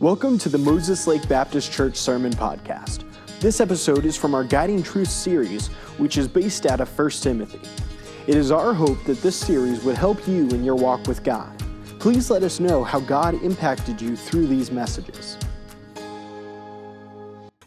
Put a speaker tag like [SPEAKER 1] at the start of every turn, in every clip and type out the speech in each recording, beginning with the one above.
[SPEAKER 1] Welcome to the Moses Lake Baptist Church Sermon Podcast. This episode is from our Guiding Truth series, which is based out of 1 Timothy. It is our hope that this series would help you in your walk with God. Please let us know how God impacted you through these messages.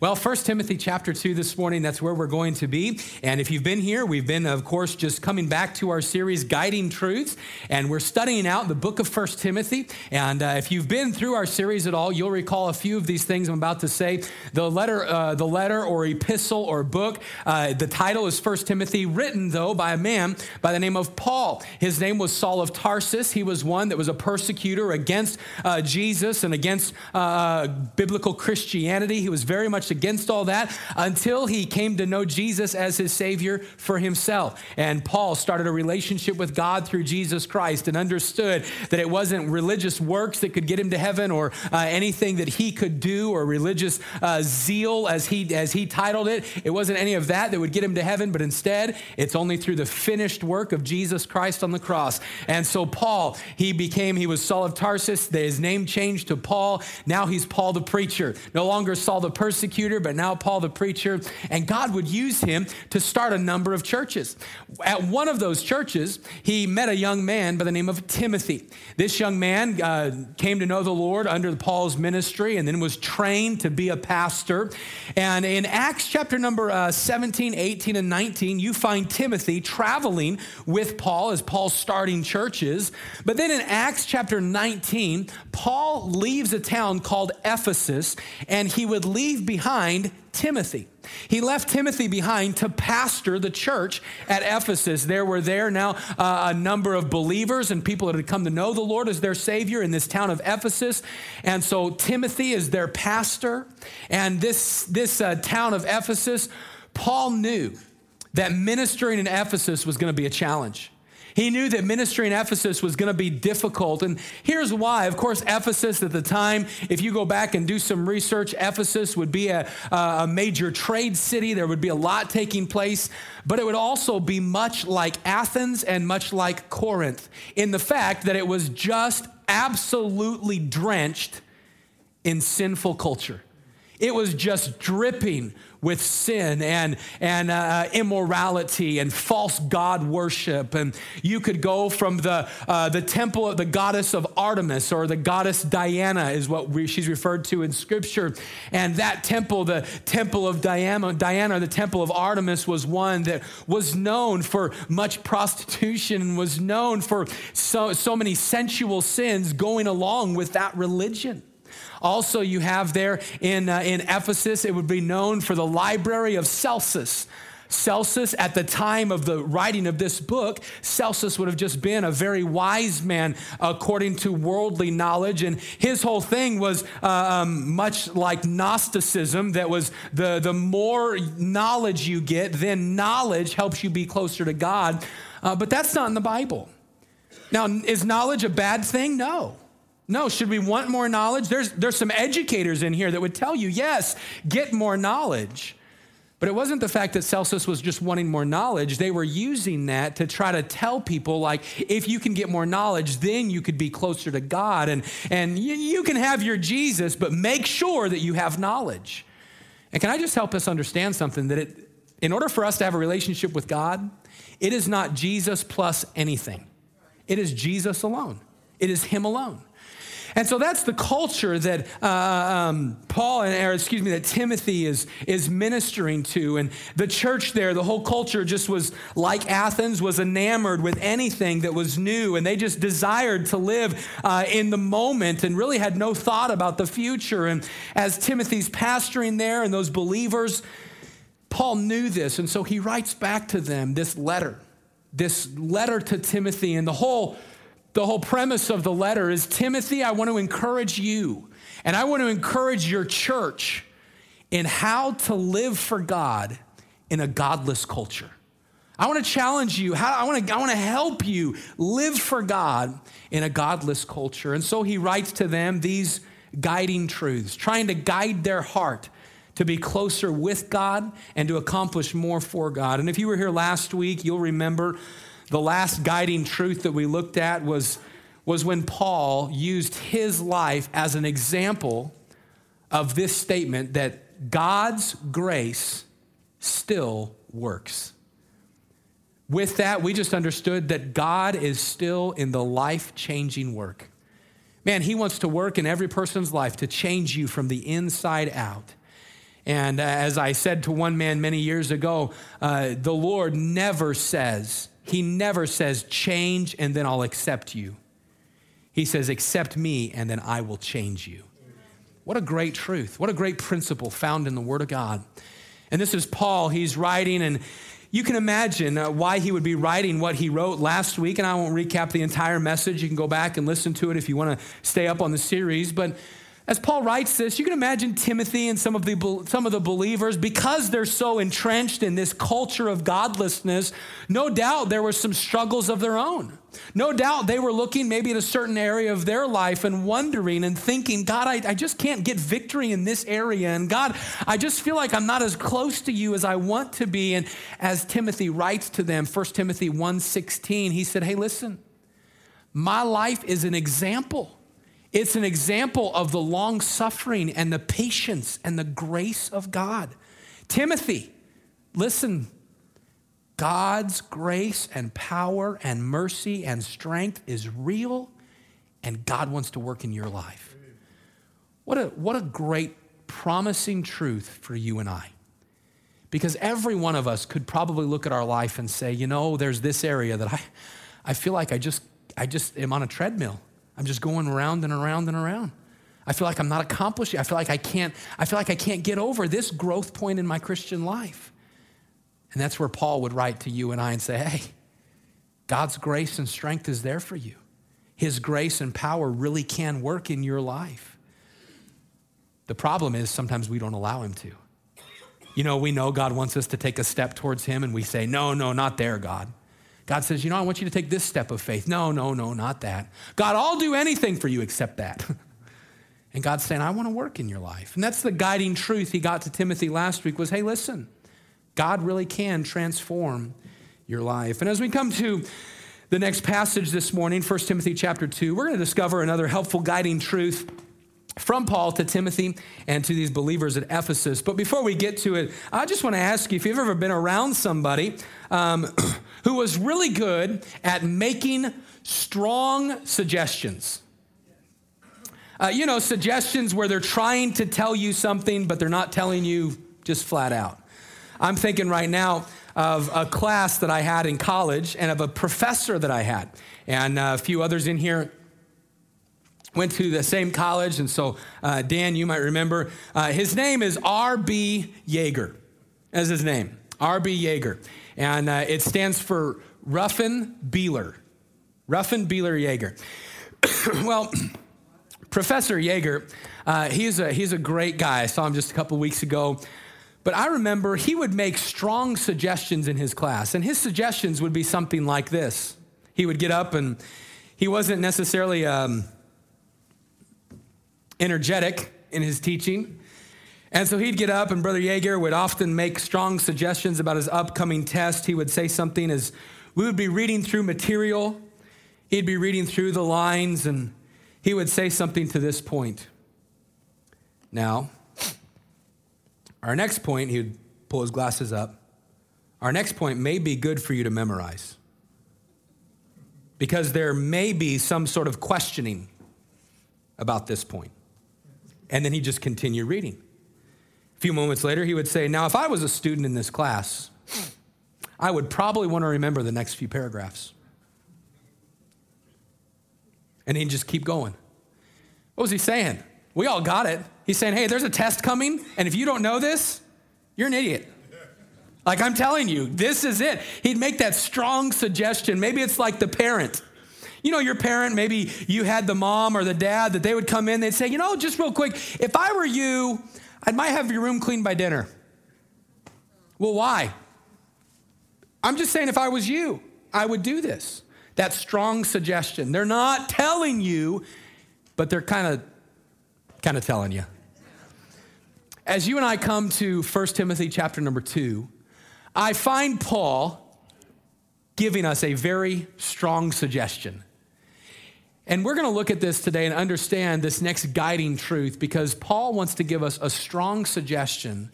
[SPEAKER 2] Well, 1 Timothy chapter 2 this morning, that's where we're going to be. And if you've been here, we've been, of course, just coming back to our series, Guiding Truths. And we're studying out the book of 1 Timothy. And uh, if you've been through our series at all, you'll recall a few of these things I'm about to say. The letter, uh, the letter or epistle or book, uh, the title is 1 Timothy, written, though, by a man by the name of Paul. His name was Saul of Tarsus. He was one that was a persecutor against uh, Jesus and against uh, biblical Christianity. He was very much against all that until he came to know Jesus as his Savior for himself. And Paul started a relationship with God through Jesus Christ and understood that it wasn't religious works that could get him to heaven or uh, anything that he could do or religious uh, zeal, as he, as he titled it. It wasn't any of that that would get him to heaven, but instead, it's only through the finished work of Jesus Christ on the cross. And so, Paul, he became, he was Saul of Tarsus. His name changed to Paul. Now he's Paul the preacher. No longer Saul the persecutor persecutor, but now Paul the preacher. And God would use him to start a number of churches. At one of those churches, he met a young man by the name of Timothy. This young man uh, came to know the Lord under Paul's ministry and then was trained to be a pastor. And in Acts chapter number uh, 17, 18, and 19, you find Timothy traveling with Paul as Paul's starting churches. But then in Acts chapter 19, Paul leaves a town called Ephesus and he would leave behind behind Timothy. He left Timothy behind to pastor the church at Ephesus. There were there now uh, a number of believers and people that had come to know the Lord as their Savior in this town of Ephesus. And so Timothy is their pastor. And this, this uh, town of Ephesus, Paul knew that ministering in Ephesus was going to be a challenge. He knew that ministry in Ephesus was going to be difficult. And here's why. Of course, Ephesus at the time, if you go back and do some research, Ephesus would be a, a major trade city. There would be a lot taking place, but it would also be much like Athens and much like Corinth in the fact that it was just absolutely drenched in sinful culture. It was just dripping with sin and, and uh, immorality and false god worship. And you could go from the, uh, the temple of the goddess of Artemis or the goddess Diana, is what we, she's referred to in scripture. And that temple, the temple of Diana, Diana, the temple of Artemis, was one that was known for much prostitution and was known for so, so many sensual sins going along with that religion. Also, you have there in, uh, in Ephesus, it would be known for the library of Celsus. Celsus, at the time of the writing of this book, Celsus would have just been a very wise man according to worldly knowledge. And his whole thing was uh, um, much like Gnosticism, that was the, the more knowledge you get, then knowledge helps you be closer to God. Uh, but that's not in the Bible. Now, is knowledge a bad thing? No. No, should we want more knowledge? There's, there's some educators in here that would tell you, yes, get more knowledge. But it wasn't the fact that Celsus was just wanting more knowledge. They were using that to try to tell people, like, if you can get more knowledge, then you could be closer to God. And, and you, you can have your Jesus, but make sure that you have knowledge. And can I just help us understand something? That it, in order for us to have a relationship with God, it is not Jesus plus anything, it is Jesus alone, it is Him alone. And so that's the culture that uh, um, Paul, and, or excuse me, that Timothy is, is ministering to. And the church there, the whole culture just was like Athens, was enamored with anything that was new. And they just desired to live uh, in the moment and really had no thought about the future. And as Timothy's pastoring there and those believers, Paul knew this. And so he writes back to them this letter, this letter to Timothy. And the whole the whole premise of the letter is Timothy, I want to encourage you and I want to encourage your church in how to live for God in a godless culture. I want to challenge you. How, I, want to, I want to help you live for God in a godless culture. And so he writes to them these guiding truths, trying to guide their heart to be closer with God and to accomplish more for God. And if you were here last week, you'll remember the last guiding truth that we looked at was, was when Paul used his life as an example of this statement that God's grace still works. With that, we just understood that God is still in the life changing work. Man, He wants to work in every person's life to change you from the inside out. And uh, as I said to one man many years ago, uh, the Lord never says, He never says, change and then I'll accept you. He says, accept me and then I will change you. What a great truth. What a great principle found in the Word of God. And this is Paul. He's writing, and you can imagine uh, why he would be writing what he wrote last week. And I won't recap the entire message. You can go back and listen to it if you want to stay up on the series. But as Paul writes this, you can imagine Timothy and some of the, some of the believers, because they're so entrenched in this culture of godlessness, no doubt there were some struggles of their own. No doubt they were looking maybe at a certain area of their life and wondering and thinking, God, I, I just can't get victory in this area. And God, I just feel like I'm not as close to you as I want to be. And as Timothy writes to them, 1 Timothy 1.16, he said, hey, listen, my life is an example it's an example of the long suffering and the patience and the grace of God. Timothy, listen, God's grace and power and mercy and strength is real, and God wants to work in your life. What a, what a great, promising truth for you and I. Because every one of us could probably look at our life and say, you know, there's this area that I, I feel like I just, I just am on a treadmill. I'm just going around and around and around. I feel like I'm not accomplishing. I feel like I can't, I feel like I can't get over this growth point in my Christian life. And that's where Paul would write to you and I and say, hey, God's grace and strength is there for you. His grace and power really can work in your life. The problem is sometimes we don't allow him to. You know, we know God wants us to take a step towards him and we say, no, no, not there, God. God says, You know, I want you to take this step of faith. No, no, no, not that. God, I'll do anything for you except that. and God's saying, I want to work in your life. And that's the guiding truth he got to Timothy last week was, hey, listen, God really can transform your life. And as we come to the next passage this morning, 1 Timothy chapter 2, we're going to discover another helpful guiding truth from Paul to Timothy and to these believers at Ephesus. But before we get to it, I just want to ask you if you've ever been around somebody um, who was really good at making strong suggestions. Uh, you know, suggestions where they're trying to tell you something, but they're not telling you just flat out. I'm thinking right now of a class that I had in college and of a professor that I had, and a few others in here went to the same college, and so uh, Dan, you might remember, uh, his name is R.B. Yeager. As his name, R.B. Yeager, and uh, it stands for Ruffin Beeler. Ruffin Beeler Jaeger. well, Professor Jaeger, uh, he's a he's a great guy. I saw him just a couple weeks ago. But I remember he would make strong suggestions in his class, and his suggestions would be something like this. He would get up, and he wasn't necessarily um, energetic in his teaching. And so he'd get up, and Brother Yeager would often make strong suggestions about his upcoming test. He would say something as we would be reading through material, he'd be reading through the lines, and he would say something to this point. Now, our next point, he would pull his glasses up. Our next point may be good for you to memorize because there may be some sort of questioning about this point. And then he just continued reading. Few moments later, he would say, Now, if I was a student in this class, I would probably want to remember the next few paragraphs. And he'd just keep going. What was he saying? We all got it. He's saying, Hey, there's a test coming, and if you don't know this, you're an idiot. Like I'm telling you, this is it. He'd make that strong suggestion. Maybe it's like the parent you know, your parent, maybe you had the mom or the dad that they would come in, they'd say, you know, just real quick, if I were you, I might have your room cleaned by dinner. Well, why? I'm just saying, if I was you, I would do this. That strong suggestion. They're not telling you, but they're kind of kind of telling you. As you and I come to 1 Timothy chapter number 2, I find Paul giving us a very strong suggestion. And we're going to look at this today and understand this next guiding truth because Paul wants to give us a strong suggestion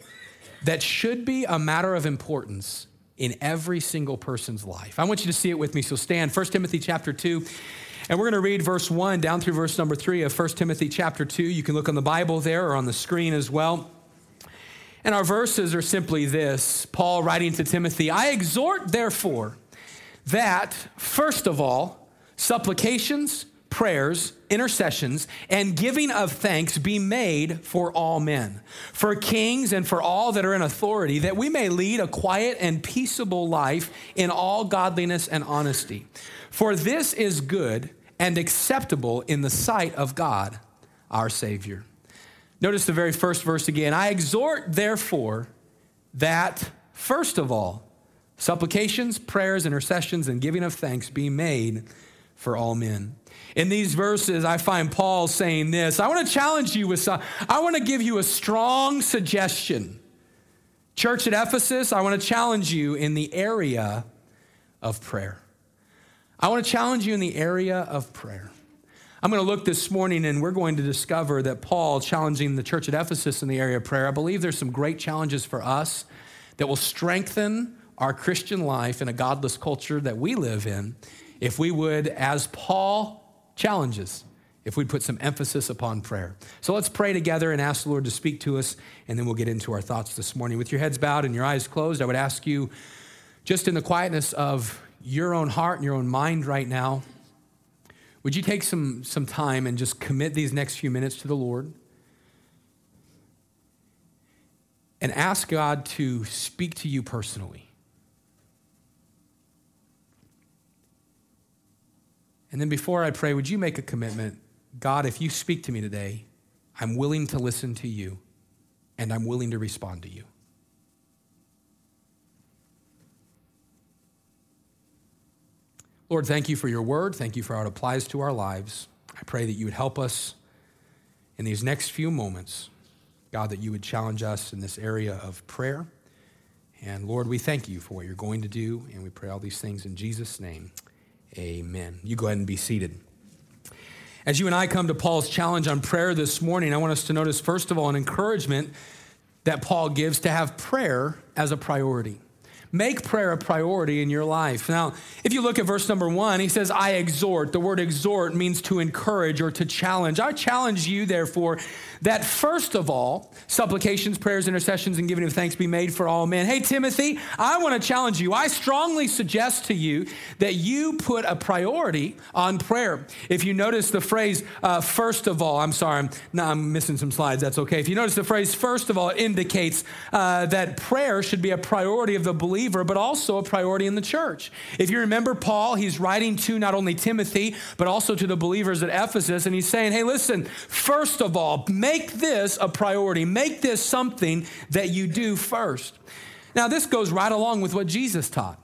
[SPEAKER 2] that should be a matter of importance in every single person's life. I want you to see it with me. So stand 1 Timothy chapter 2 and we're going to read verse 1 down through verse number 3 of 1 Timothy chapter 2. You can look on the Bible there or on the screen as well. And our verses are simply this Paul writing to Timothy I exhort, therefore, that first of all, supplications, prayers, intercessions, and giving of thanks be made for all men, for kings and for all that are in authority, that we may lead a quiet and peaceable life in all godliness and honesty. For this is good and acceptable in the sight of God, our Savior. Notice the very first verse again. I exhort, therefore, that first of all, supplications, prayers, intercessions, and giving of thanks be made for all men. In these verses, I find Paul saying this I want to challenge you with some, I want to give you a strong suggestion. Church at Ephesus, I want to challenge you in the area of prayer. I want to challenge you in the area of prayer. I'm going to look this morning and we're going to discover that Paul challenging the church at Ephesus in the area of prayer. I believe there's some great challenges for us that will strengthen our Christian life in a godless culture that we live in if we would, as Paul challenges, if we'd put some emphasis upon prayer. So let's pray together and ask the Lord to speak to us, and then we'll get into our thoughts this morning. With your heads bowed and your eyes closed, I would ask you, just in the quietness of your own heart and your own mind right now, would you take some, some time and just commit these next few minutes to the Lord? And ask God to speak to you personally. And then before I pray, would you make a commitment? God, if you speak to me today, I'm willing to listen to you and I'm willing to respond to you. Lord, thank you for your word. Thank you for how it applies to our lives. I pray that you would help us in these next few moments. God, that you would challenge us in this area of prayer. And Lord, we thank you for what you're going to do, and we pray all these things in Jesus' name. Amen. You go ahead and be seated. As you and I come to Paul's challenge on prayer this morning, I want us to notice, first of all, an encouragement that Paul gives to have prayer as a priority. Make prayer a priority in your life. Now, if you look at verse number one, he says, I exhort. The word exhort means to encourage or to challenge. I challenge you, therefore, that first of all, supplications, prayers, intercessions, and giving of thanks be made for all men. Hey, Timothy, I want to challenge you. I strongly suggest to you that you put a priority on prayer. If you notice the phrase, uh, first of all, I'm sorry, I'm, no, I'm missing some slides. That's okay. If you notice the phrase, first of all, indicates uh, that prayer should be a priority of the believer, but also a priority in the church. If you remember Paul, he's writing to not only Timothy, but also to the believers at Ephesus, and he's saying, hey, listen, first of all, make Make this a priority. Make this something that you do first. Now, this goes right along with what Jesus taught.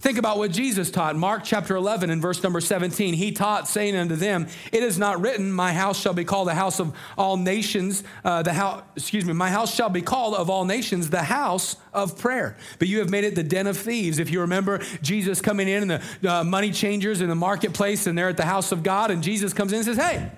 [SPEAKER 2] Think about what Jesus taught. Mark chapter 11 and verse number 17. He taught, saying unto them, It is not written, My house shall be called the house of all nations, uh, the house, excuse me, my house shall be called of all nations the house of prayer. But you have made it the den of thieves. If you remember Jesus coming in and the uh, money changers in the marketplace, and they're at the house of God, and Jesus comes in and says, Hey,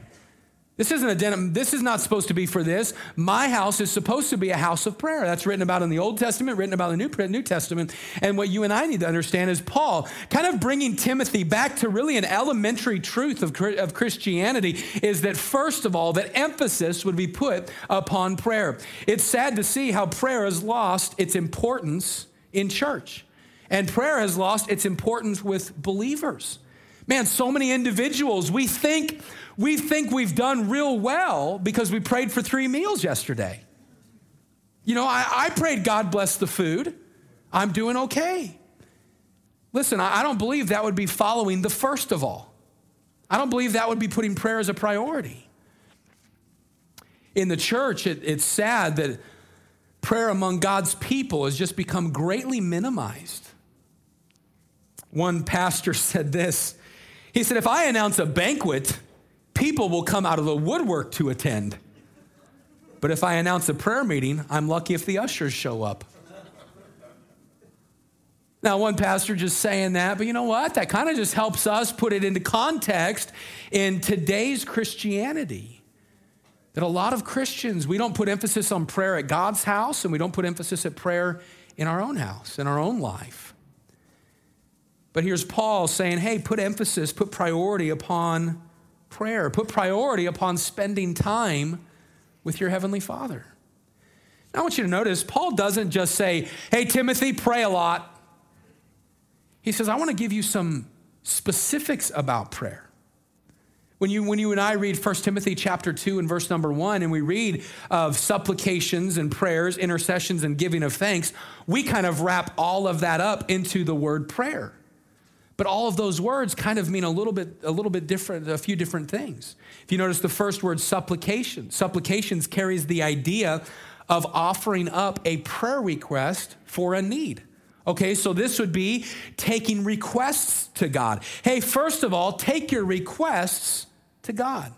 [SPEAKER 2] this isn't a denim, this is not supposed to be for this. My house is supposed to be a house of prayer. That's written about in the Old Testament, written about in the New, New Testament. And what you and I need to understand is Paul kind of bringing Timothy back to really an elementary truth of, of Christianity is that, first of all, that emphasis would be put upon prayer. It's sad to see how prayer has lost its importance in church, and prayer has lost its importance with believers. Man, so many individuals, we think we think we've done real well because we prayed for three meals yesterday. You know, I, I prayed God bless the food. I'm doing okay. Listen, I, I don't believe that would be following the first of all. I don't believe that would be putting prayer as a priority. In the church, it, it's sad that prayer among God's people has just become greatly minimized. One pastor said this He said, If I announce a banquet, people will come out of the woodwork to attend. But if I announce a prayer meeting, I'm lucky if the ushers show up. Now, one pastor just saying that, but you know what? That kind of just helps us put it into context in today's Christianity. That a lot of Christians, we don't put emphasis on prayer at God's house and we don't put emphasis at prayer in our own house, in our own life. But here's Paul saying, hey, put emphasis, put priority upon prayer, put priority upon spending time with your Heavenly Father. Now, I want you to notice, Paul doesn't just say, hey, Timothy, pray a lot. He says, I want to give you some specifics about prayer. When you, when you and I read 1 Timothy chapter 2 and verse number 1, and we read of supplications and prayers, intercessions and giving of thanks, we kind of wrap all of that up into the word prayer. But all of those words kind of mean a little bit, a little bit different, a few different things. If you notice the first word, supplication, supplications carries the idea of offering up a prayer request for a need. Okay, so this would be taking requests to God. Hey, first of all, take your requests to God.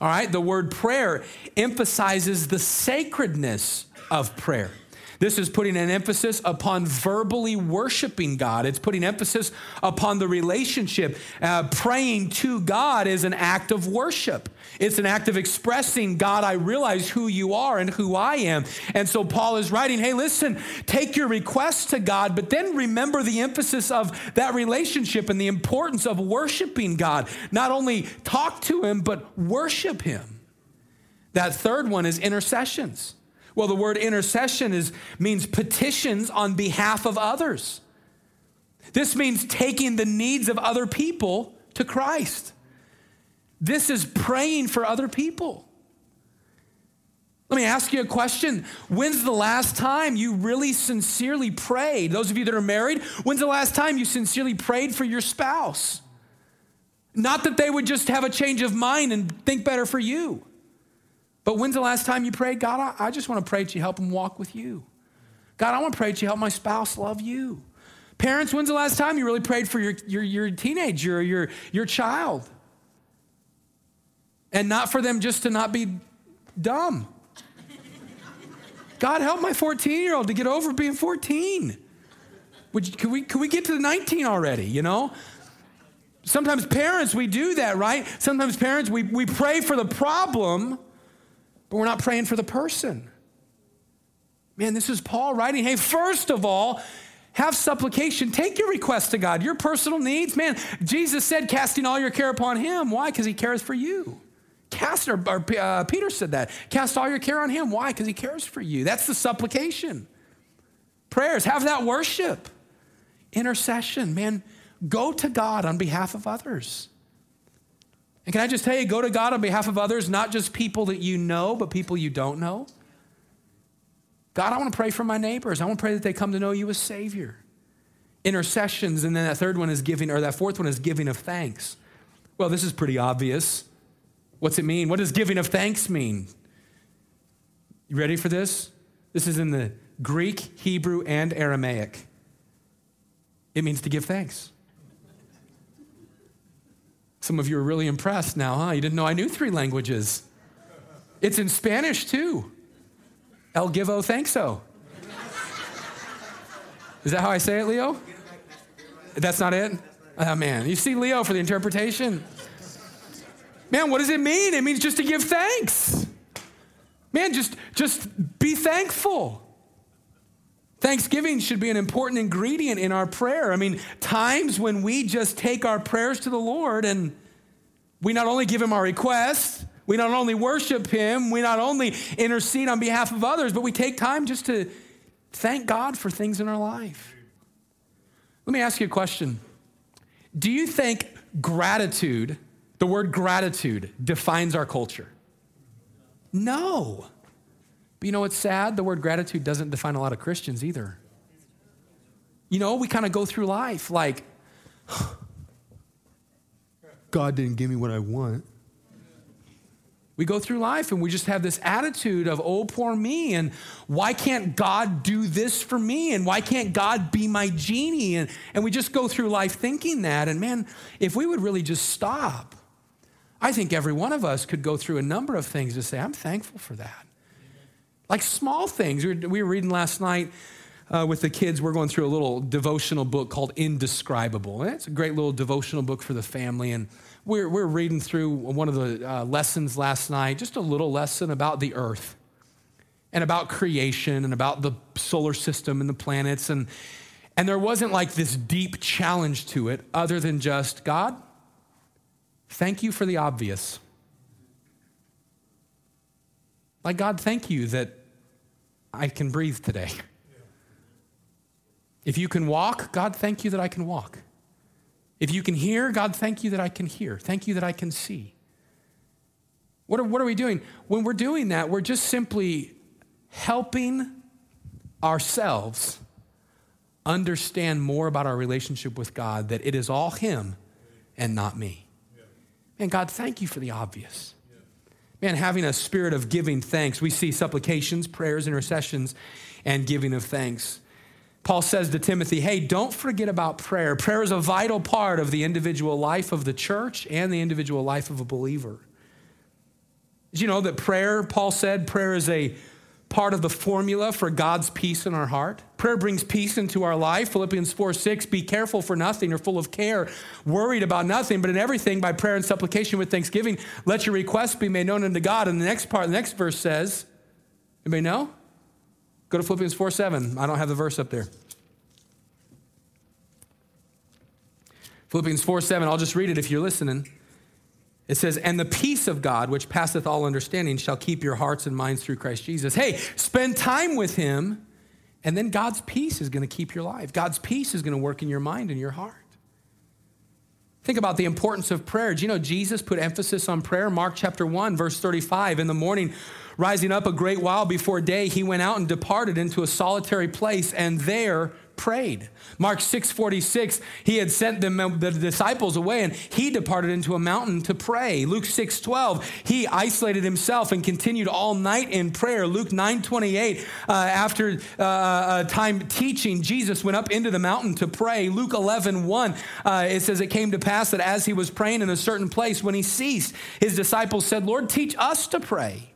[SPEAKER 2] All right, the word prayer emphasizes the sacredness of prayer. This is putting an emphasis upon verbally worshiping God. It's putting emphasis upon the relationship. Uh, praying to God is an act of worship. It's an act of expressing, God, I realize who you are and who I am. And so Paul is writing, hey, listen, take your requests to God, but then remember the emphasis of that relationship and the importance of worshiping God. Not only talk to Him, but worship Him. That third one is intercessions. Well, the word intercession is, means petitions on behalf of others. This means taking the needs of other people to Christ. This is praying for other people. Let me ask you a question. When's the last time you really sincerely prayed? Those of you that are married, when's the last time you sincerely prayed for your spouse? Not that they would just have a change of mind and think better for you. But when's the last time you prayed, God, I, I just want to pray that you help them walk with you. God, I want to pray that you help my spouse love you. Parents, when's the last time you really prayed for your, your, your teenager or your, your child? And not for them just to not be dumb. God, help my 14 year old to get over being 14. Would could, we, could we get to the 19 already, you know? Sometimes parents, we do that, right? Sometimes parents, we, we pray for the problem but we're not praying for the person. Man, this is Paul writing, hey, first of all, have supplication. Take your request to God, your personal needs. Man, Jesus said, casting all your care upon him. Why? Because he cares for you. Cast, or, or uh, Peter said that. Cast all your care on him. Why? Because he cares for you. That's the supplication. Prayers, have that worship. Intercession, man, go to God on behalf of others. And can I just tell you, go to God on behalf of others, not just people that you know, but people you don't know. God, I want to pray for my neighbors. I want to pray that they come to know you as Savior. Intercessions, and then that third one is giving, or that fourth one is giving of thanks. Well, this is pretty obvious. What's it mean? What does giving of thanks mean? You ready for this? This is in the Greek, Hebrew, and Aramaic. It means to give thanks. Some of you are really impressed now, huh? You didn't know I knew three languages. It's in Spanish too. El Givo so. Is that how I say it, Leo? That's not it? Oh, man. You see Leo for the interpretation? Man, what does it mean? It means just to give thanks. Man, just, just be thankful. Thanksgiving should be an important ingredient in our prayer. I mean, times when we just take our prayers to the Lord and we not only give Him our requests, we not only worship Him, we not only intercede on behalf of others, but we take time just to thank God for things in our life. Let me ask you a question Do you think gratitude, the word gratitude, defines our culture? No. But you know what's sad? The word gratitude doesn't define a lot of Christians either. You know, we kind of go through life like, God didn't give me what I want. We go through life and we just have this attitude of, oh, poor me, and why can't God do this for me? And why can't God be my genie? And, and we just go through life thinking that. And man, if we would really just stop, I think every one of us could go through a number of things to say, I'm thankful for that. Like small things. We were, we were reading last night uh, with the kids, we're going through a little devotional book called Indescribable. And it's a great little devotional book for the family. And we're, we're reading through one of the uh, lessons last night, just a little lesson about the earth and about creation and about the solar system and the planets. And, and there wasn't like this deep challenge to it other than just, God, thank you for the obvious. Like, God, thank you that I can breathe today. If you can walk, God, thank you that I can walk. If you can hear, God, thank you that I can hear. Thank you that I can see. What are, what are we doing? When we're doing that, we're just simply helping ourselves understand more about our relationship with God, that it is all Him and not me. And God, thank you for the obvious. Man, having a spirit of giving thanks. We see supplications, prayers, intercessions, and giving of thanks. Paul says to Timothy, hey, don't forget about prayer. Prayer is a vital part of the individual life of the church and the individual life of a believer. Did you know that prayer, Paul said, prayer is a part of the formula for God's peace in our heart. Prayer brings peace into our life. Philippians 4 6, be careful for nothing or full of care, worried about nothing, but in everything by prayer and supplication with thanksgiving, let your requests be made known unto God. And the next part, the next verse says, anybody know? Go to Philippians 4 7. I don't have the verse up there. Philippians 4 7, I'll just read it if you're listening. It says, And the peace of God, which passeth all understanding, shall keep your hearts and minds through Christ Jesus. Hey, spend time with Him, and then God's peace is going to keep your life. God's peace is going to work in your mind and your heart. Think about the importance of prayer. Do you know Jesus put emphasis on prayer? Mark chapter 1, verse 35. In the morning, rising up a great while before day, he went out and departed into a solitary place, and there prayed. Mark 6:46, he had sent the disciples away and he departed into a mountain to pray. Luke 6:12, he isolated himself and continued all night in prayer. Luke 9:28, uh, after uh, uh, time teaching, Jesus went up into the mountain to pray. Luke 11:1, uh, it says it came to pass that as he was praying in a certain place, when he ceased, his disciples said, "Lord, teach us to pray."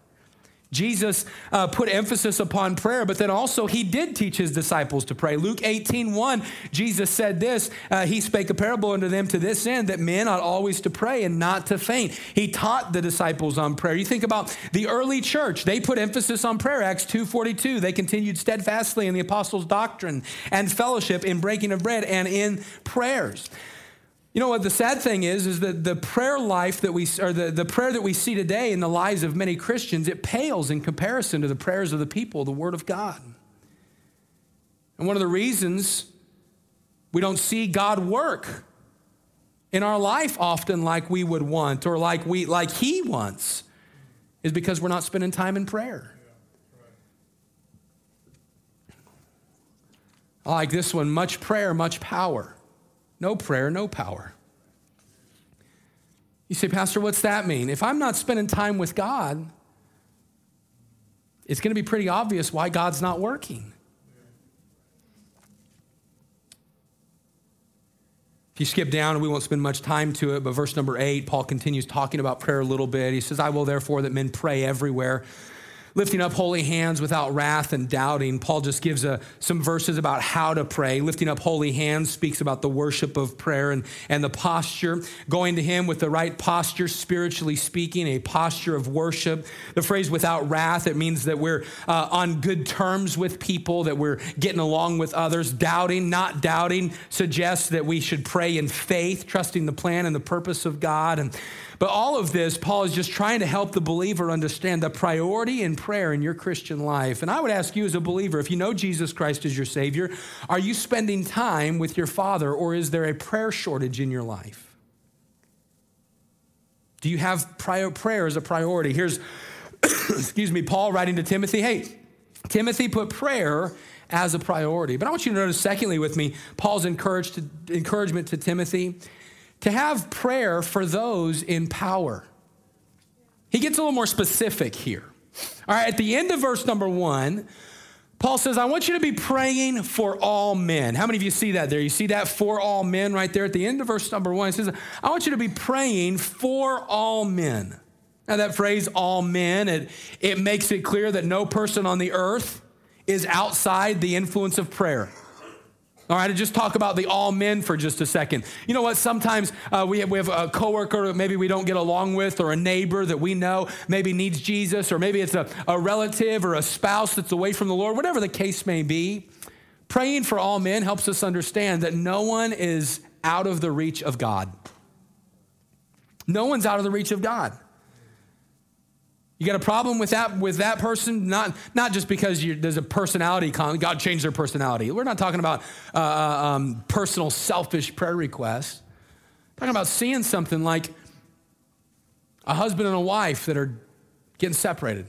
[SPEAKER 2] Jesus uh, put emphasis upon prayer, but then also he did teach his disciples to pray. Luke 18 1, Jesus said this uh, He spake a parable unto them to this end that men ought always to pray and not to faint. He taught the disciples on prayer. You think about the early church, they put emphasis on prayer. Acts 2 42, they continued steadfastly in the apostles' doctrine and fellowship, in breaking of bread, and in prayers. You know what the sad thing is, is that the prayer life that we, or the, the prayer that we see today in the lives of many Christians, it pales in comparison to the prayers of the people, the Word of God. And one of the reasons we don't see God work in our life often like we would want or like, we, like He wants is because we're not spending time in prayer. I like this one much prayer, much power. No prayer, no power. You say, Pastor, what's that mean? If I'm not spending time with God, it's going to be pretty obvious why God's not working. If you skip down, we won't spend much time to it, but verse number eight, Paul continues talking about prayer a little bit. He says, I will therefore that men pray everywhere lifting up holy hands without wrath and doubting. Paul just gives a, some verses about how to pray. Lifting up holy hands speaks about the worship of prayer and, and the posture. Going to Him with the right posture, spiritually speaking, a posture of worship. The phrase without wrath, it means that we're uh, on good terms with people, that we're getting along with others. Doubting, not doubting, suggests that we should pray in faith, trusting the plan and the purpose of God. And but all of this, Paul is just trying to help the believer understand the priority in prayer in your Christian life. And I would ask you as a believer, if you know Jesus Christ as your Savior, are you spending time with your Father or is there a prayer shortage in your life? Do you have prior prayer as a priority? Here's, excuse me, Paul writing to Timothy, hey, Timothy put prayer as a priority. But I want you to notice, secondly, with me, Paul's encouragement to Timothy to have prayer for those in power. He gets a little more specific here. All right, at the end of verse number one, Paul says, I want you to be praying for all men. How many of you see that there? You see that for all men right there at the end of verse number one? He says, I want you to be praying for all men. Now, that phrase, all men, it, it makes it clear that no person on the earth is outside the influence of prayer? All right, to just talk about the all men for just a second. You know what? Sometimes uh, we, have, we have a coworker that maybe we don't get along with, or a neighbor that we know maybe needs Jesus, or maybe it's a, a relative or a spouse that's away from the Lord, whatever the case may be. Praying for all men helps us understand that no one is out of the reach of God. No one's out of the reach of God. You got a problem with that with that person? Not not just because there's a personality. God changed their personality. We're not talking about uh, uh, um, personal, selfish prayer requests. We're talking about seeing something like a husband and a wife that are getting separated,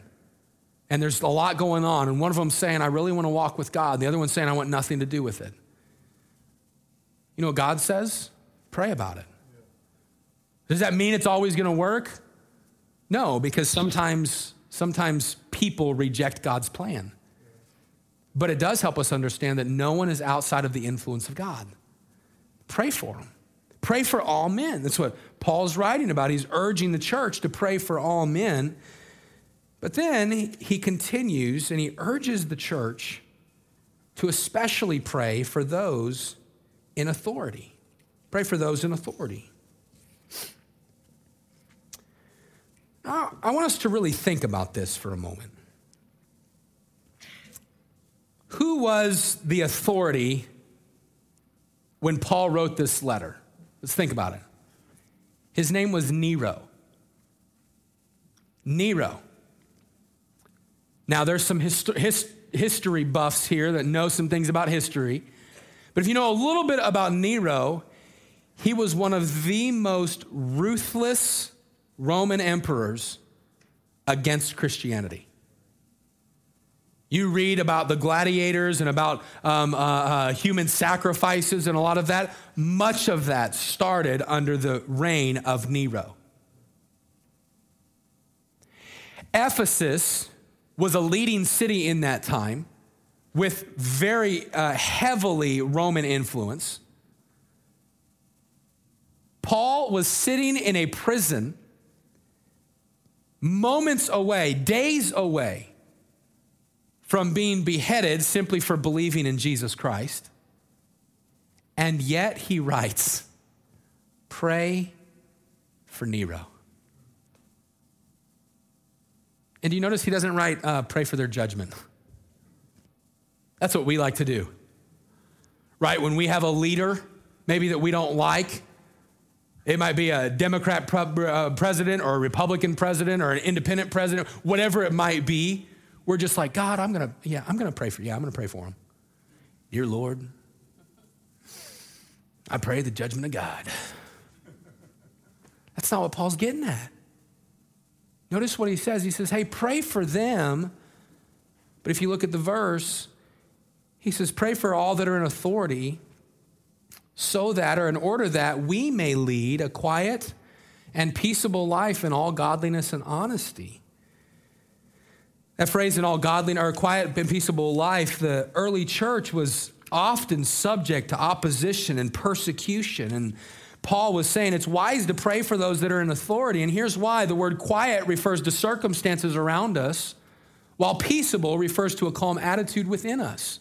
[SPEAKER 2] and there's a lot going on, and one of them saying, "I really want to walk with God," the other one saying, "I want nothing to do with it." You know what God says? Pray about it. Does that mean it's always going to work? No, because sometimes, sometimes people reject God's plan. But it does help us understand that no one is outside of the influence of God. Pray for them. Pray for all men. That's what Paul's writing about. He's urging the church to pray for all men. But then he continues and he urges the church to especially pray for those in authority. Pray for those in authority. I want us to really think about this for a moment. Who was the authority when Paul wrote this letter? Let's think about it. His name was Nero. Nero. Now, there's some hist- history buffs here that know some things about history. But if you know a little bit about Nero, he was one of the most ruthless Roman emperors against Christianity. You read about the gladiators and about um, uh, uh, human sacrifices and a lot of that. Much of that started under the reign of Nero. Ephesus was a leading city in that time with very uh, heavily Roman influence. Paul was sitting in a prison moments away, days away from being beheaded simply for believing in Jesus Christ. And yet he writes, Pray for Nero. And do you notice he doesn't write, uh, Pray for their judgment? That's what we like to do. Right? When we have a leader, maybe that we don't like, it might be a Democrat pre- uh, president or a Republican president or an independent president, whatever it might be. We're just like, God, I'm going to, yeah, I'm going to pray for you. Yeah, I'm going to pray for him. Dear Lord, I pray the judgment of God. That's not what Paul's getting at. Notice what he says. He says, hey, pray for them. But if you look at the verse, he says, pray for all that are in authority so that, or in order that, we may lead a quiet and peaceable life in all godliness and honesty. That phrase, in all godliness, or quiet and peaceable life, the early church was often subject to opposition and persecution. And Paul was saying it's wise to pray for those that are in authority. And here's why the word quiet refers to circumstances around us, while peaceable refers to a calm attitude within us.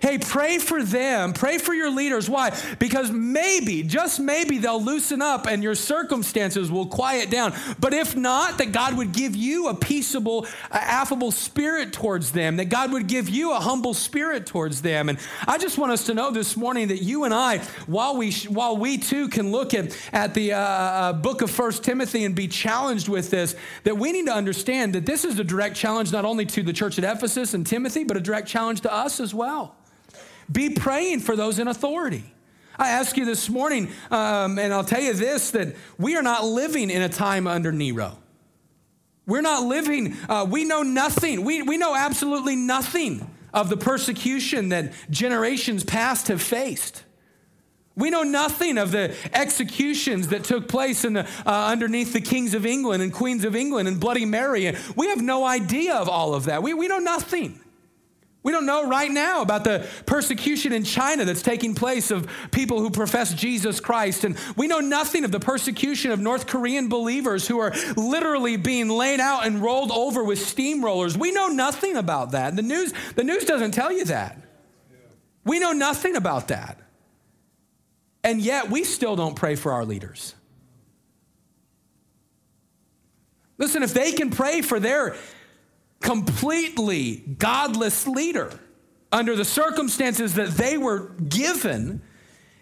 [SPEAKER 2] Hey, pray for them. Pray for your leaders. Why? Because maybe, just maybe, they'll loosen up and your circumstances will quiet down. But if not, that God would give you a peaceable, affable spirit towards them, that God would give you a humble spirit towards them. And I just want us to know this morning that you and I, while we, while we too can look at, at the uh, uh, book of First Timothy and be challenged with this, that we need to understand that this is a direct challenge not only to the church at Ephesus and Timothy, but a direct challenge to us as well. Be praying for those in authority. I ask you this morning, um, and I'll tell you this that we are not living in a time under Nero. We're not living, uh, we know nothing. We, we know absolutely nothing of the persecution that generations past have faced. We know nothing of the executions that took place in the, uh, underneath the kings of England and queens of England and Bloody Mary. We have no idea of all of that. We, we know nothing. We don't know right now about the persecution in China that's taking place of people who profess Jesus Christ. And we know nothing of the persecution of North Korean believers who are literally being laid out and rolled over with steamrollers. We know nothing about that. The news, the news doesn't tell you that. We know nothing about that. And yet we still don't pray for our leaders. Listen, if they can pray for their completely godless leader under the circumstances that they were given,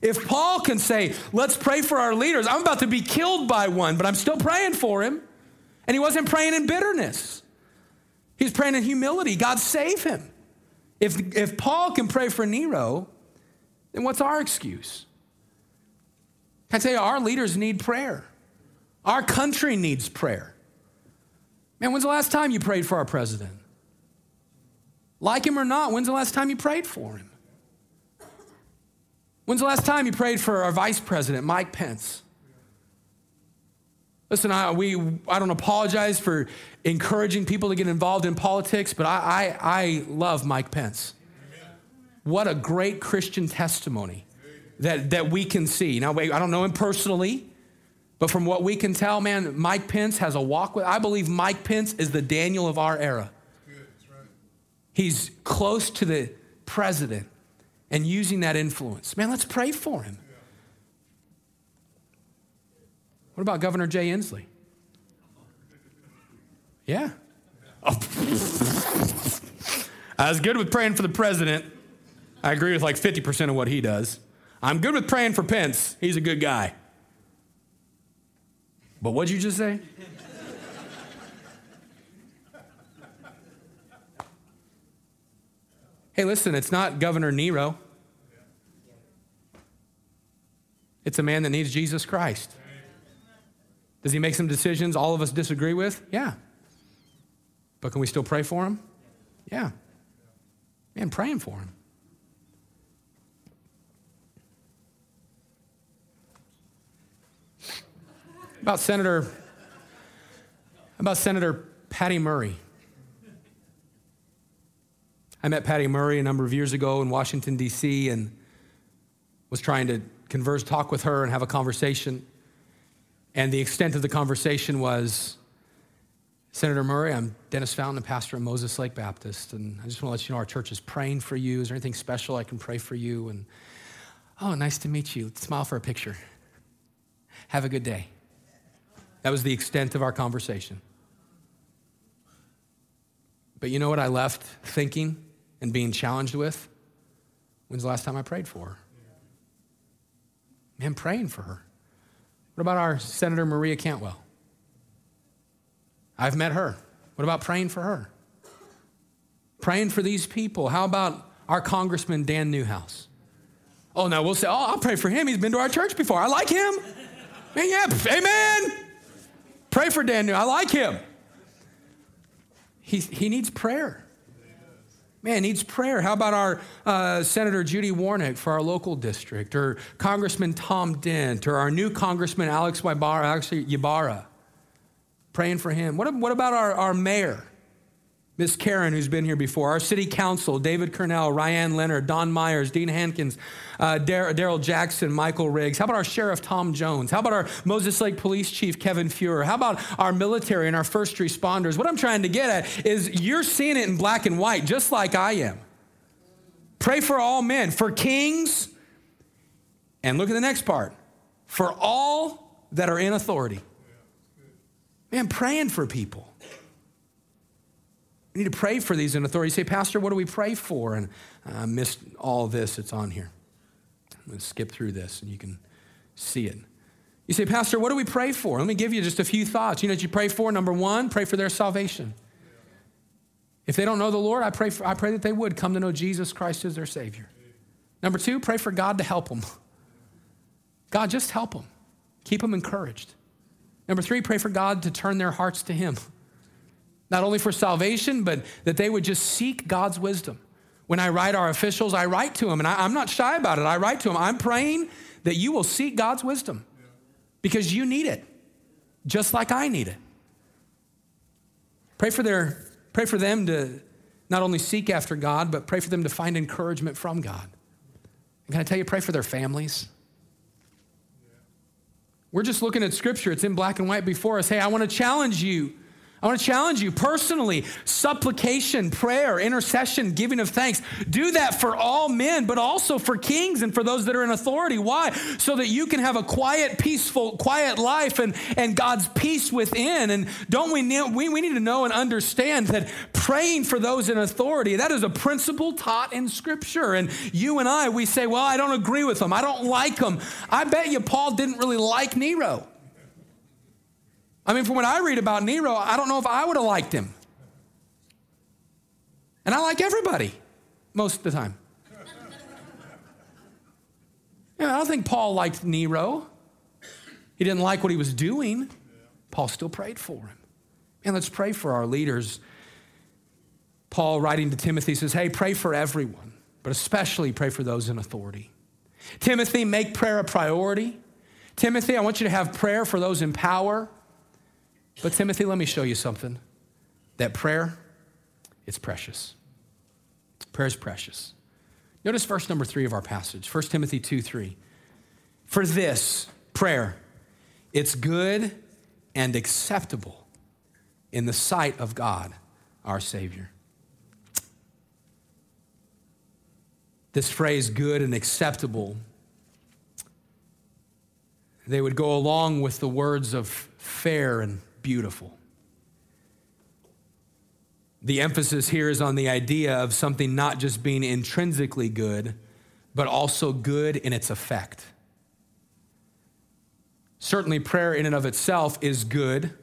[SPEAKER 2] if Paul can say, let's pray for our leaders, I'm about to be killed by one, but I'm still praying for him. And he wasn't praying in bitterness, he's praying in humility. God save him. If, if Paul can pray for Nero, then what's our excuse? I tell you, our leaders need prayer. Our country needs prayer. Man, when's the last time you prayed for our president? Like him or not, when's the last time you prayed for him? When's the last time you prayed for our vice president, Mike Pence? Listen, I, we, I don't apologize for encouraging people to get involved in politics, but I, I, I love Mike Pence. What a great Christian testimony that, that we can see. Now, wait, I don't know him personally, but from what we can tell, man, Mike Pence has a walk with. I believe Mike Pence is the Daniel of our era. Right. He's close to the president and using that influence. Man, let's pray for him. What about Governor Jay Inslee? Yeah. Oh. I was good with praying for the president. I agree with like 50% of what he does. I'm good with praying for Pence. He's a good guy. But what'd you just say? hey, listen, it's not Governor Nero. It's a man that needs Jesus Christ. Does he make some decisions all of us disagree with? Yeah. But can we still pray for him? Yeah. Man, praying for him. About Senator, about Senator Patty Murray. I met Patty Murray a number of years ago in Washington, D.C., and was trying to converse, talk with her, and have a conversation. And the extent of the conversation was Senator Murray, I'm Dennis Fountain, a pastor of Moses Lake Baptist, and I just want to let you know our church is praying for you. Is there anything special I can pray for you? And oh, nice to meet you. Smile for a picture. Have a good day. That was the extent of our conversation. But you know what I left thinking and being challenged with? When's the last time I prayed for her? Man, praying for her. What about our Senator Maria Cantwell? I've met her. What about praying for her? Praying for these people. How about our Congressman Dan Newhouse? Oh, now we'll say, oh, I'll pray for him. He's been to our church before. I like him. Man, yeah, amen. Pray for Daniel. I like him. He, he needs prayer. Man, needs prayer. How about our uh, Senator Judy Warnick for our local district, or Congressman Tom Dent, or our new Congressman Alex Ybarra? Alex Ybarra praying for him. What, what about our, our mayor? Miss Karen, who's been here before, our city council, David Curnel, Ryan Leonard, Don Myers, Dean Hankins, uh, Daryl Jackson, Michael Riggs. How about our sheriff, Tom Jones? How about our Moses Lake police chief, Kevin Fuhrer? How about our military and our first responders? What I'm trying to get at is you're seeing it in black and white, just like I am. Pray for all men, for kings, and look at the next part for all that are in authority. Man, praying for people. We need to pray for these in authority. You say, Pastor, what do we pray for? And I missed all this. It's on here. I'm going to skip through this and you can see it. You say, Pastor, what do we pray for? Let me give you just a few thoughts. You know what you pray for? Number one, pray for their salvation. If they don't know the Lord, I pray, for, I pray that they would come to know Jesus Christ as their Savior. Number two, pray for God to help them. God, just help them. Keep them encouraged. Number three, pray for God to turn their hearts to Him not only for salvation, but that they would just seek God's wisdom. When I write our officials, I write to them, and I, am not shy about it. I write to them, I'm praying that you will seek God's wisdom because you need it, just like I need it. Pray for, their, pray for them to not only seek after God, but pray for them to find encouragement from God. And can I tell you, pray for their families? We're just looking at scripture, it's in black and white before us. Hey, I want to challenge you I want to challenge you personally supplication, prayer, intercession, giving of thanks. Do that for all men, but also for kings and for those that are in authority. Why? So that you can have a quiet, peaceful, quiet life and, and God's peace within. And don't we we, we need to know and understand that praying for those in authority, that is a principle taught in Scripture. And you and I, we say, well, I don't agree with them. I don't like them. I bet you Paul didn't really like Nero. I mean, from what I read about Nero, I don't know if I would have liked him. And I like everybody most of the time. I don't think Paul liked Nero. He didn't like what he was doing. Paul still prayed for him. And let's pray for our leaders. Paul, writing to Timothy, says, Hey, pray for everyone, but especially pray for those in authority. Timothy, make prayer a priority. Timothy, I want you to have prayer for those in power. But Timothy, let me show you something. That prayer, it's precious. Prayer is precious. Notice verse number three of our passage, 1 Timothy 2 3. For this, prayer, it's good and acceptable in the sight of God, our Savior. This phrase, good and acceptable, they would go along with the words of fair and beautiful. The emphasis here is on the idea of something not just being intrinsically good, but also good in its effect. Certainly, prayer in and of itself is good,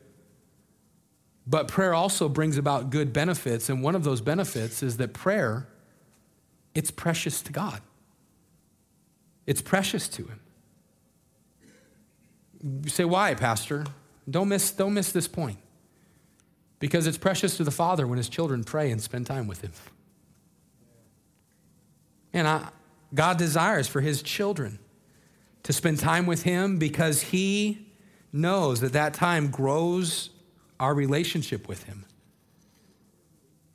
[SPEAKER 2] but prayer also brings about good benefits. And one of those benefits is that prayer, it's precious to God. It's precious to Him. You say, why, Pastor? Don't miss, don't miss this point. Because it's precious to the Father when his children pray and spend time with him. And I, God desires for his children to spend time with him because he knows that that time grows our relationship with him.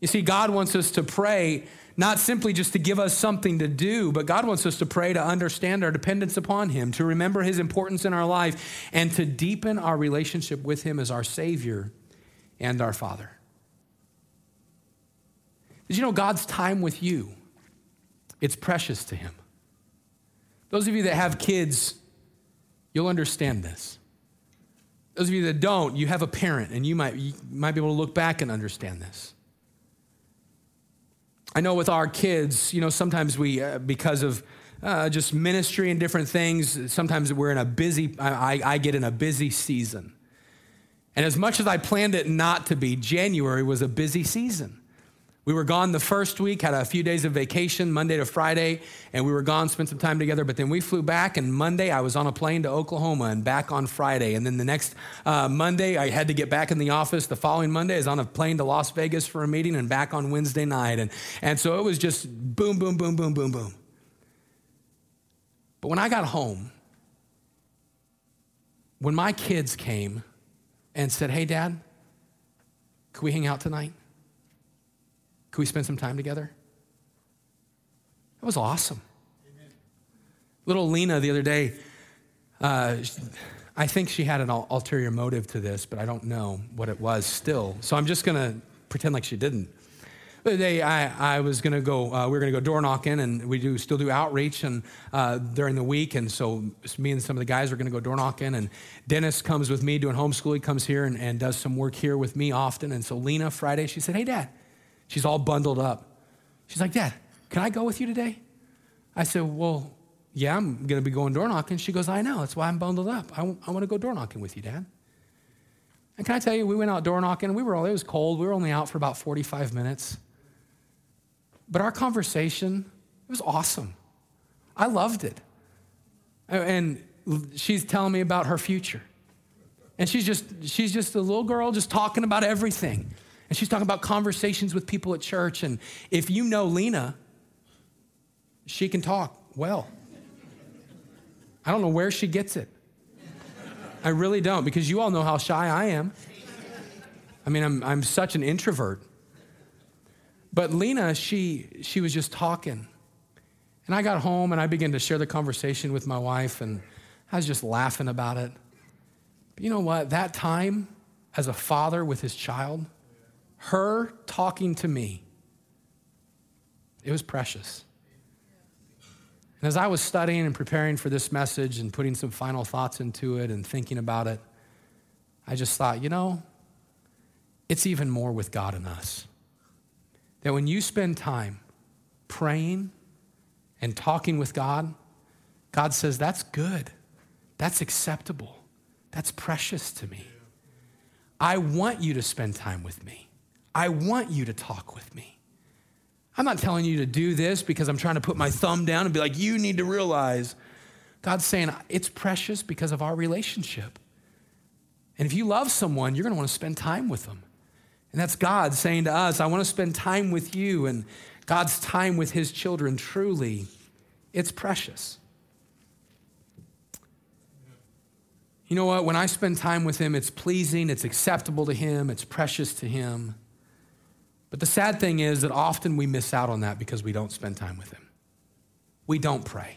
[SPEAKER 2] You see, God wants us to pray not simply just to give us something to do, but God wants us to pray to understand our dependence upon Him, to remember His importance in our life, and to deepen our relationship with Him as our Savior and our Father. Did you know God's time with you? It's precious to Him. Those of you that have kids, you'll understand this. Those of you that don't, you have a parent, and you might, you might be able to look back and understand this. I know with our kids, you know, sometimes we, uh, because of uh, just ministry and different things, sometimes we're in a busy, I, I get in a busy season. And as much as I planned it not to be, January was a busy season. We were gone the first week, had a few days of vacation, Monday to Friday, and we were gone, spent some time together. But then we flew back, and Monday I was on a plane to Oklahoma and back on Friday. And then the next uh, Monday I had to get back in the office. The following Monday I was on a plane to Las Vegas for a meeting and back on Wednesday night. And, and so it was just boom, boom, boom, boom, boom, boom. But when I got home, when my kids came and said, Hey, Dad, can we hang out tonight? Can we spend some time together? That was awesome. Amen. Little Lena the other day, uh, I think she had an ulterior motive to this, but I don't know what it was still. So I'm just going to pretend like she didn't. The other day, I, I was going to go, uh, we were going to go door knocking, and we do still do outreach and uh, during the week. And so me and some of the guys are going to go door knocking. And Dennis comes with me doing homeschool. He comes here and, and does some work here with me often. And so Lena, Friday, she said, Hey, Dad, She's all bundled up. She's like, Dad, can I go with you today? I said, Well, yeah, I'm going to be going door knocking. She goes, I know. That's why I'm bundled up. I, w- I want to go door knocking with you, Dad. And can I tell you, we went out door knocking. We were all, it was cold. We were only out for about 45 minutes. But our conversation, it was awesome. I loved it. And she's telling me about her future. And she's just, she's just a little girl just talking about everything. And she's talking about conversations with people at church. And if you know Lena, she can talk well. I don't know where she gets it. I really don't, because you all know how shy I am. I mean, I'm, I'm such an introvert. But Lena, she, she was just talking. And I got home and I began to share the conversation with my wife, and I was just laughing about it. But you know what? That time as a father with his child, her talking to me, it was precious. And as I was studying and preparing for this message and putting some final thoughts into it and thinking about it, I just thought, you know, it's even more with God and us. That when you spend time praying and talking with God, God says, that's good. That's acceptable. That's precious to me. I want you to spend time with me. I want you to talk with me. I'm not telling you to do this because I'm trying to put my thumb down and be like, you need to realize. God's saying it's precious because of our relationship. And if you love someone, you're going to want to spend time with them. And that's God saying to us, I want to spend time with you. And God's time with his children, truly, it's precious. You know what? When I spend time with him, it's pleasing, it's acceptable to him, it's precious to him. But the sad thing is that often we miss out on that because we don't spend time with him. We don't pray.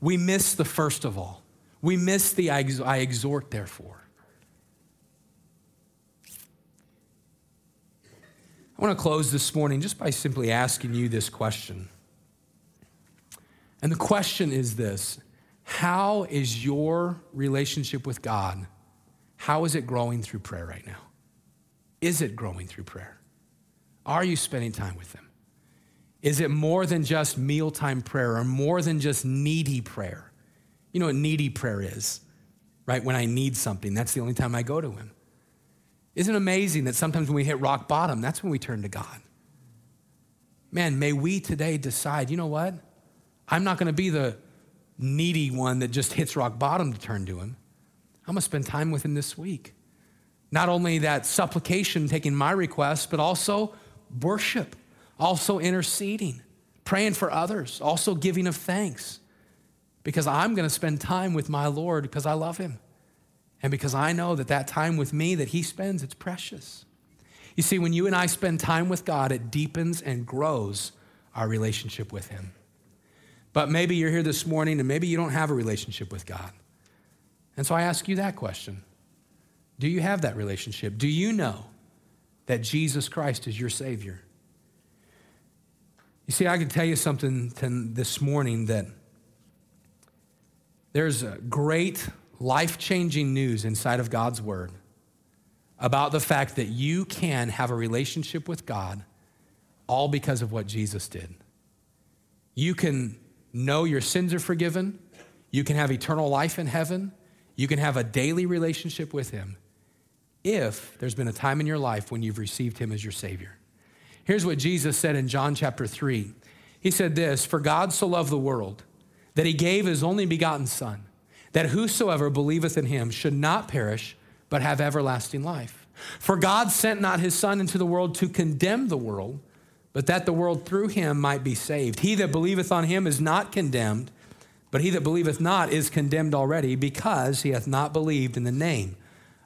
[SPEAKER 2] We miss the first of all. We miss the I exhort, therefore. I want to close this morning just by simply asking you this question. And the question is this How is your relationship with God? How is it growing through prayer right now? Is it growing through prayer? Are you spending time with them? Is it more than just mealtime prayer or more than just needy prayer? You know what needy prayer is, right? When I need something, that's the only time I go to Him. Isn't it amazing that sometimes when we hit rock bottom, that's when we turn to God? Man, may we today decide, you know what? I'm not going to be the needy one that just hits rock bottom to turn to Him. I'm going to spend time with Him this week. Not only that supplication, taking my request, but also worship, also interceding, praying for others, also giving of thanks. Because I'm going to spend time with my Lord because I love Him. And because I know that that time with me that He spends, it's precious. You see, when you and I spend time with God, it deepens and grows our relationship with Him. But maybe you're here this morning and maybe you don't have a relationship with God. And so I ask you that question Do you have that relationship? Do you know that Jesus Christ is your Savior? You see, I can tell you something this morning that there's great life changing news inside of God's Word about the fact that you can have a relationship with God all because of what Jesus did. You can know your sins are forgiven, you can have eternal life in heaven, you can have a daily relationship with Him if there's been a time in your life when you've received Him as your Savior. Here's what Jesus said in John chapter 3. He said this For God so loved the world that He gave His only begotten Son that whosoever believeth in him should not perish, but have everlasting life. For God sent not his Son into the world to condemn the world, but that the world through him might be saved. He that believeth on him is not condemned, but he that believeth not is condemned already, because he hath not believed in the name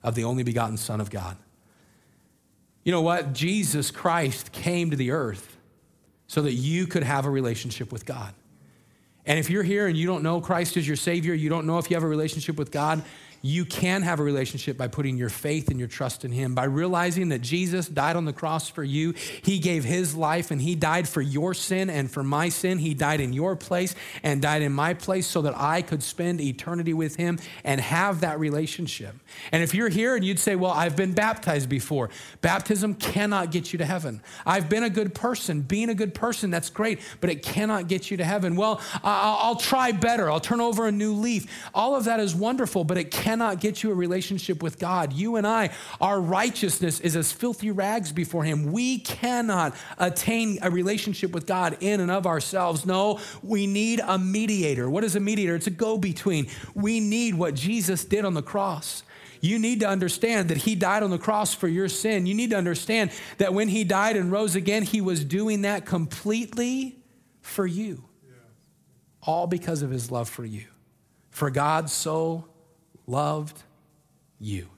[SPEAKER 2] of the only begotten Son of God. You know what? Jesus Christ came to the earth so that you could have a relationship with God. And if you're here and you don't know Christ as your Savior, you don't know if you have a relationship with God, you can have a relationship by putting your faith and your trust in Him, by realizing that Jesus died on the cross for you. He gave His life and He died for your sin and for my sin. He died in your place and died in my place so that I could spend eternity with Him and have that relationship. And if you're here and you'd say, Well, I've been baptized before, baptism cannot get you to heaven. I've been a good person. Being a good person, that's great, but it cannot get you to heaven. Well, I'll try better. I'll turn over a new leaf. All of that is wonderful, but it cannot cannot get you a relationship with God. You and I, our righteousness is as filthy rags before Him. We cannot attain a relationship with God in and of ourselves. No, we need a mediator. What is a mediator? It's a go between. We need what Jesus did on the cross. You need to understand that He died on the cross for your sin. You need to understand that when He died and rose again, He was doing that completely for you. All because of His love for you. For God so loved you,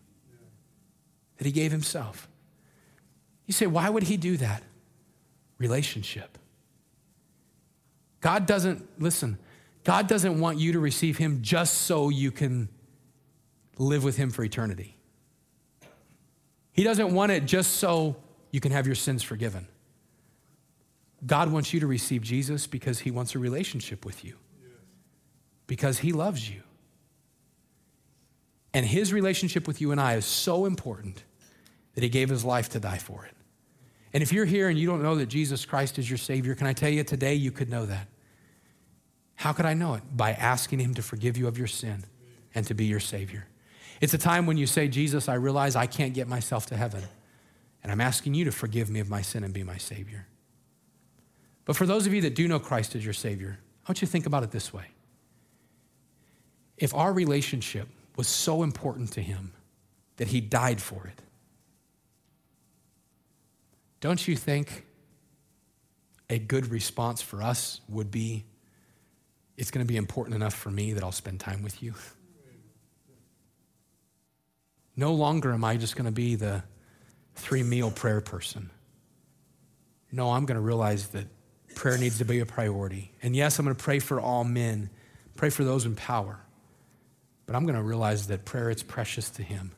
[SPEAKER 2] that he gave himself. You say, why would he do that? relationship. God doesn't, listen, God doesn't want you to receive Him just so you can live with Him for eternity. He doesn't want it just so you can have your sins forgiven. God wants you to receive Jesus because He wants a relationship with you, because He loves you. And His relationship with you and I is so important that He gave His life to die for it. And if you're here and you don't know that Jesus Christ is your Savior, can I tell you today you could know that? How could I know it? By asking Him to forgive you of your sin and to be your Savior. It's a time when you say, Jesus, I realize I can't get myself to heaven, and I'm asking you to forgive me of my sin and be my Savior. But for those of you that do know Christ as your Savior, I want you to think about it this way. If our relationship was so important to Him that He died for it, don't you think a good response for us would be it's going to be important enough for me that I'll spend time with you? No longer am I just going to be the three meal prayer person. No, I'm going to realize that prayer needs to be a priority. And yes, I'm going to pray for all men, pray for those in power. But I'm going to realize that prayer is precious to him.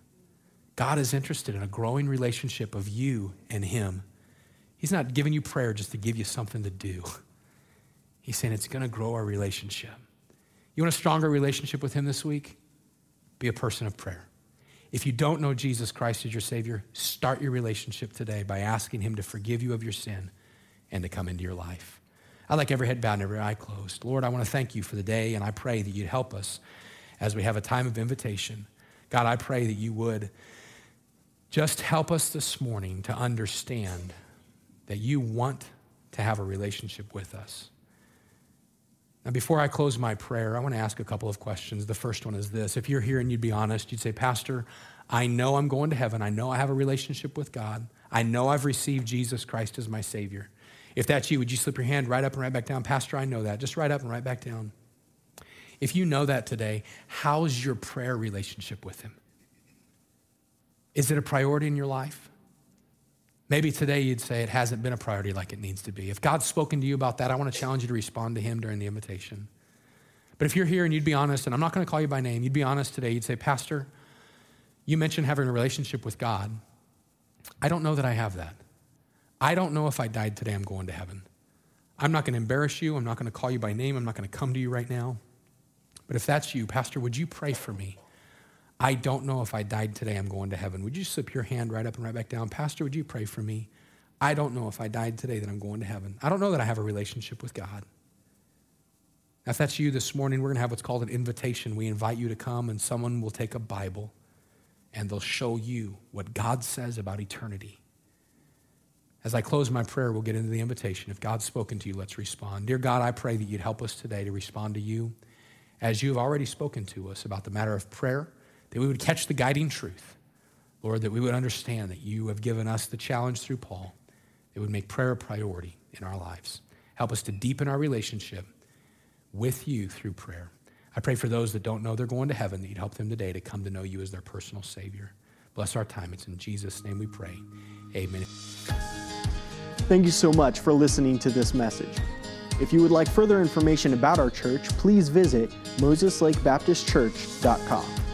[SPEAKER 2] God is interested in a growing relationship of you and him. He's not giving you prayer just to give you something to do. He's saying it's going to grow our relationship. You want a stronger relationship with him this week? Be a person of prayer. If you don't know Jesus Christ as your Savior, start your relationship today by asking Him to forgive you of your sin and to come into your life. I like every head bowed and every eye closed. Lord, I want to thank you for the day, and I pray that you'd help us as we have a time of invitation. God, I pray that you would just help us this morning to understand that you want to have a relationship with us. Now, before I close my prayer, I want to ask a couple of questions. The first one is this If you're here and you'd be honest, you'd say, Pastor, I know I'm going to heaven. I know I have a relationship with God. I know I've received Jesus Christ as my Savior. If that's you, would you slip your hand right up and right back down? Pastor, I know that. Just right up and right back down. If you know that today, how's your prayer relationship with Him? Is it a priority in your life? Maybe today you'd say it hasn't been a priority like it needs to be. If God's spoken to you about that, I want to challenge you to respond to Him during the invitation. But if you're here and you'd be honest, and I'm not going to call you by name, you'd be honest today, you'd say, Pastor, you mentioned having a relationship with God. I don't know that I have that. I don't know if I died today, I'm going to heaven. I'm not going to embarrass you. I'm not going to call you by name. I'm not going to come to you right now. But if that's you, Pastor, would you pray for me? I don't know if I died today, I'm going to heaven. Would you slip your hand right up and right back down? Pastor, would you pray for me? I don't know if I died today that I'm going to heaven. I don't know that I have a relationship with God. Now, if that's you this morning, we're going to have what's called an invitation. We invite you to come, and someone will take a Bible and they'll show you what God says about eternity. As I close my prayer, we'll get into the invitation. If God's spoken to you, let's respond. Dear God, I pray that you'd help us today to respond to you as you have already spoken to us about the matter of prayer, that we would catch the guiding truth. Lord, that we would understand that you have given us the challenge through Paul that would make prayer a priority in our lives. Help us to deepen our relationship with you through prayer. I pray for those that don't know they're going to heaven that you'd help them today to come to know you as their personal Savior. Bless our time. It's in Jesus' name we pray. Amen.
[SPEAKER 1] Thank you so much for listening to this message. If you would like further information about our church, please visit MosesLakeBaptistChurch.com.